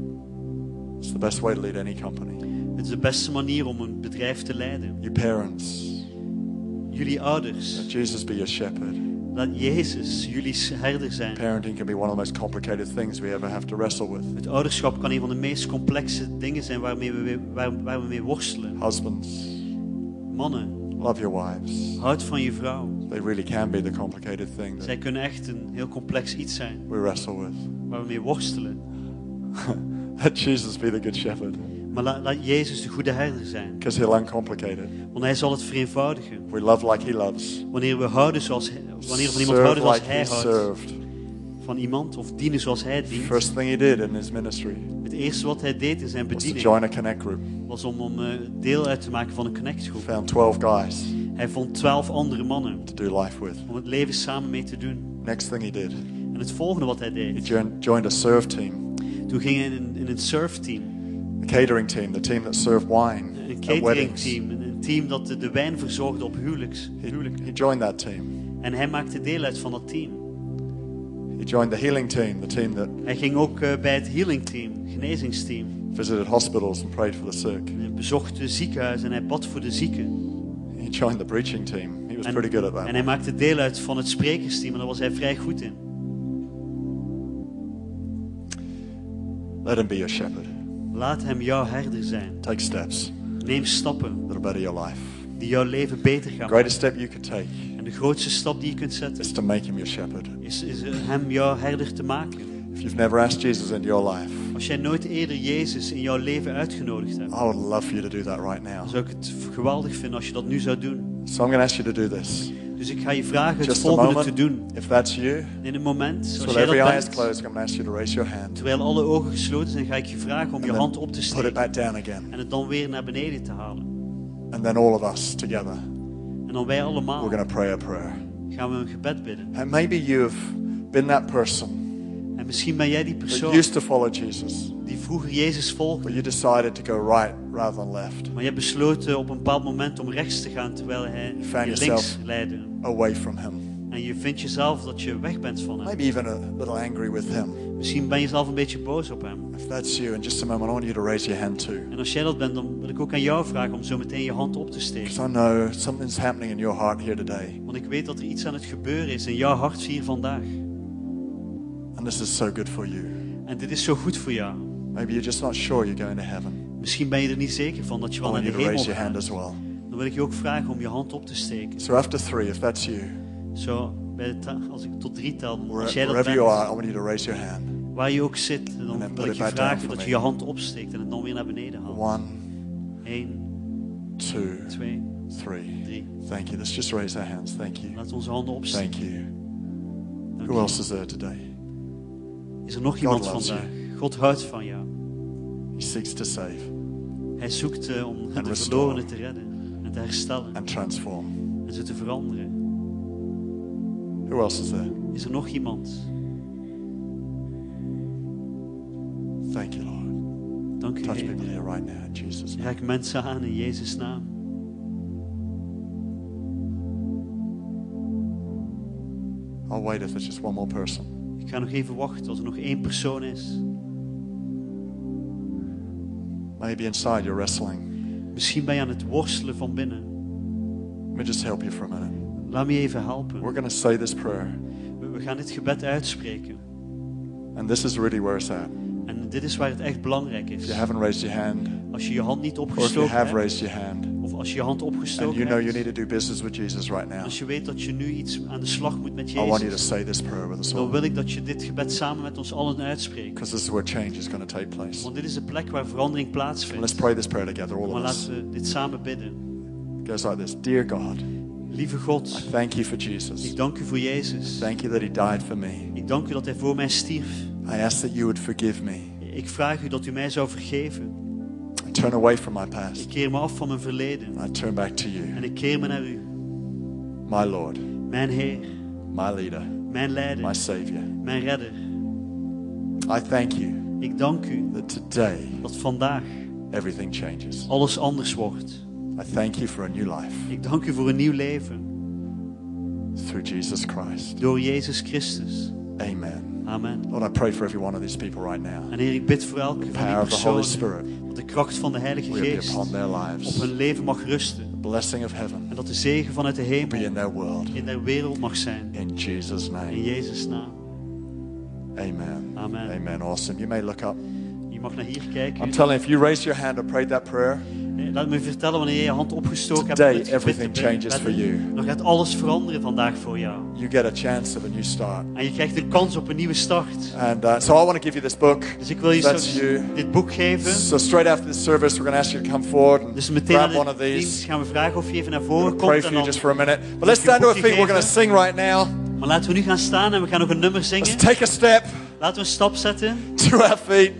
It's the best way to lead any company. Het is de beste manier om een bedrijf te leiden. You parents, Jullie ouders, let Jesus be your shepherd. Laat Jezus jullie herder zijn. Parenting can be one of the most complicated things we ever have to wrestle with. Het ouderschap kan een van de meest complexe dingen zijn waarmee we, waar, waar we mee worstelen. Husbands, Mannen, love your wives. houd van je vrouw. They really can be the complicated thing Zij kunnen echt een heel complex iets zijn we wrestle with. waar we mee worstelen. Let Jesus be the good shepherd Maar la- laat Jezus de goede herder zijn. because he'll uncomplicate it. Want hij zal het vereenvoudigen. We love like he loves. Wanneer we houden zoals hij, wanneer we van iemand Serve houden zoals like hij he houdt. served. Van iemand of dienen zoals hij dient. First thing he did in his ministry Het eerste wat hij deed in zijn was to bediening join a connect group. was om, om eh, deel uit te maken van een connectgroep. Found 12 guys Hij vond twaalf andere mannen to do life with. om het leven samen mee te doen. Next thing he did, En het volgende wat hij he deed, joined, joined a serve team, toen ging hij in, een- in een surfteam, a catering team, the team that served wine een at catering weddings. team, een team dat de, de wijn verzorgde op huwelijks. He, he joined that team. En hij maakte deel uit van dat team. He joined the healing team, the team that Hij ging ook eh, bij het healing team, genezingsteam. visited hospitals and prayed for the sick. Hij bezocht de ziekenhuizen en hij bad voor de zieken. He joined the preaching team. He was En, pretty good at that. en hij maakte deel uit van het sprekersteam en daar was hij vrij goed in. Let him be your shepherd. Laat hem jouw herder zijn. Take steps Neem stappen that'll better your life. die jouw leven beter gaan The greatest step you could take En de grootste stap die je kunt zetten is to make him your shepherd. is, is hem jouw herder te maken. If you've never asked Jesus into your life, Als jij nooit eerder Jezus in jouw leven uitgenodigd hebt, I would love for you to do that right now. zou ik het geweldig vinden als je dat nu zou doen. So I'm going to ask you to do this. Dus ik ga je vragen het Just volgende moment. te doen. If that's you, In een moment, als jij dat bent, closed, I'm going to ask you to raise your hand. terwijl alle ogen gesloten zijn, ga ik je vragen om je And hand op te put it steken back down again. en het dan weer naar beneden te halen. And then all of us together, En dan wij we're allemaal going to pray a prayer. gaan we een gebed bidden. And maybe you've been that person En misschien ben jij die that persoon used to follow Jesus, die vroeger Jezus volgde, but you decided to go right rather than left, maar je hebt besloten op een bepaald moment om rechts te gaan terwijl hij je links leidde. away from Him. En je vindt jezelf dat je weg bent van hem. Maybe even a little angry with Him. Misschien ben je zelf een beetje boos op hem. If that's you, in just a moment, I want you to raise your hand too. En als jij dat bent, dan wil ik ook aan jou vragen om zo meteen je hand op te steken. Because I know something's happening in your heart here today. Want ik weet dat er iets aan het gebeuren is in jouw hart hier vandaag. And this is so good for you. En dit is zo goed voor jou. Maybe you're just not sure you're going to heaven. Misschien ben je er niet zeker van dat je wel naar de hemel hand gaat. as well. Dan wil ik je ook vragen om je hand op te steken. So after three, if that's you, Zo, bij de als ik tot drie tel, where- als jij dat wherever you are, bent, I want you to raise your hand. waar je ook zit, dan wil ik je vragen dat je je hand opsteekt en het dan weer naar beneden haalt. One, Eén, two, twee, three. drie. Thank you. Let's just raise our hands. Thank you. We onze handen opsteken. Thank you. Who else is there today? Is er nog iemand loves vandaag? God houdt van jou. He seeks to save Hij zoekt eh, om And de verlorenen te redden en te herstellen and transform. en ze te veranderen. Who else is there? Is er nog iemand? Thank you, Lord. Dank u, Touch Heer. people here right now in Jesus' name. Raak mensen aan in Jezus' naam. I'll wait if there's just one more person. Ik ga nog even wachten tot er nog één persoon is. Maybe inside you're wrestling. Misschien ben je aan het worstelen van binnen. Let me just help you for a minute. Laat me even helpen. We're going to say this prayer, We gaan dit gebed uitspreken. and this is really where it's at. En dit is waar het echt belangrijk If is. you haven't raised your hand, Als je je hand niet or if you opgestoken have hebt, raised your hand, of als je je hand and opgestoken you know you hebt, need to do business with Jesus right now, als je weet dat je nu iets aan de slag moet met I want you to Jezus, say this prayer with us dan all. wil ik dat je dit gebed samen met ons allen uitspreekt. Because this is where change is going to take place. Want dit is de plek waar verandering Let's plaatsvindt. pray this prayer together, all Maar of us. laten we dit samen bidden. It goes like this Dear God, Lieve I God, thank you for Jesus. ik dank u voor Jezus. Thank you that He died for me. Ik dank u dat Hij voor mij stierf. I ask that you would forgive me. Ik vraag u dat u mij zou vergeven. Turn away from my Ik past. keer me af van mijn verleden. I turn back to you, En ik keer me naar u. my Lord, Mijn Heer, my leader, mijn my leider, Savior. mijn redder. I thank you Ik dank u that today dat vandaag everything changes. alles anders wordt. I thank you for a new life Ik dank u voor een nieuw leven. through Jesus Christ. Door Jezus Christus. Amen. Amen. Lord, I pray for every one of these people right now. En Heer, ik bid voor elke The van die power of the Holy personen Spirit dat de kracht van de Heilige Geest upon their op lives. hun leven mag rusten. The blessing of heaven En dat de zegen vanuit de hemel in their world. in their wereld mag zijn. In Jesus' name. In name. Jezus' naam. Amen. Amen. Amen. Awesome. You may look up. Je mag naar hier kijken. I'm telling you, if you raised your hand or prayed that prayer, Laat me vertellen wanneer je je hand opgestoken hebt. Today, everything changes for you. Dan gaat alles veranderen vandaag voor jou. you get a chance of a new start. En je krijgt een kans op een nieuwe start. And uh, so I want to give you this book. Dus ik wil je That's straks you. dit boek geven. So straight after this service, we're going to ask you to come forward and Dus meteen grab one of dienst these. gaan we vragen of je even naar voren to pray komt. for you just for a minute. But let's stand to our feet. We're going to sing right now. maar laten we nu gaan staan en we gaan nog een nummer zingen. Let's take a step Laten we een stap zetten to our feet.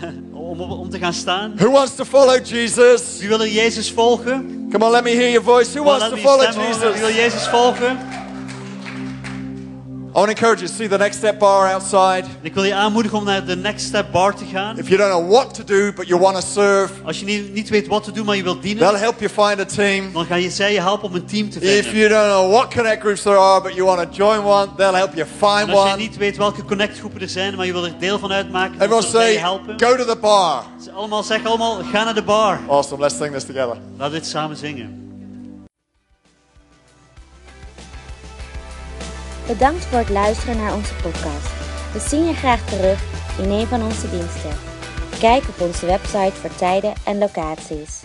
om, om, te gaan staan. Who wants to follow Jesus? Wie wil er Jezus volgen? Come on, let me hear your voice. Who wants to follow horen. Wie wil Jesus? Jezus volgen? I want to encourage you. To see the next step bar outside. Ik wil je aanmoedigen om naar de Next Step Bar te gaan. If you don't know what to do, but you want to serve, Als je niet, niet weet wat te doen, maar je wilt dienen. they'll help you find a team. dan gaan je zij je helpen om een team te vinden. If you don't know what connect groups there are, but you want to join one, they'll help you find En als je one. niet weet welke connectgroepen er zijn, maar je wil er deel van uitmaken, dan zullen zij je helpen. go to the bar. Ze allemaal zeggen allemaal, ga naar de bar. Awesome. Let's sing this together. Laten we dit samen zingen. Bedankt voor het luisteren naar onze podcast. We zien je graag terug in een van onze diensten. Kijk op onze website voor tijden en locaties.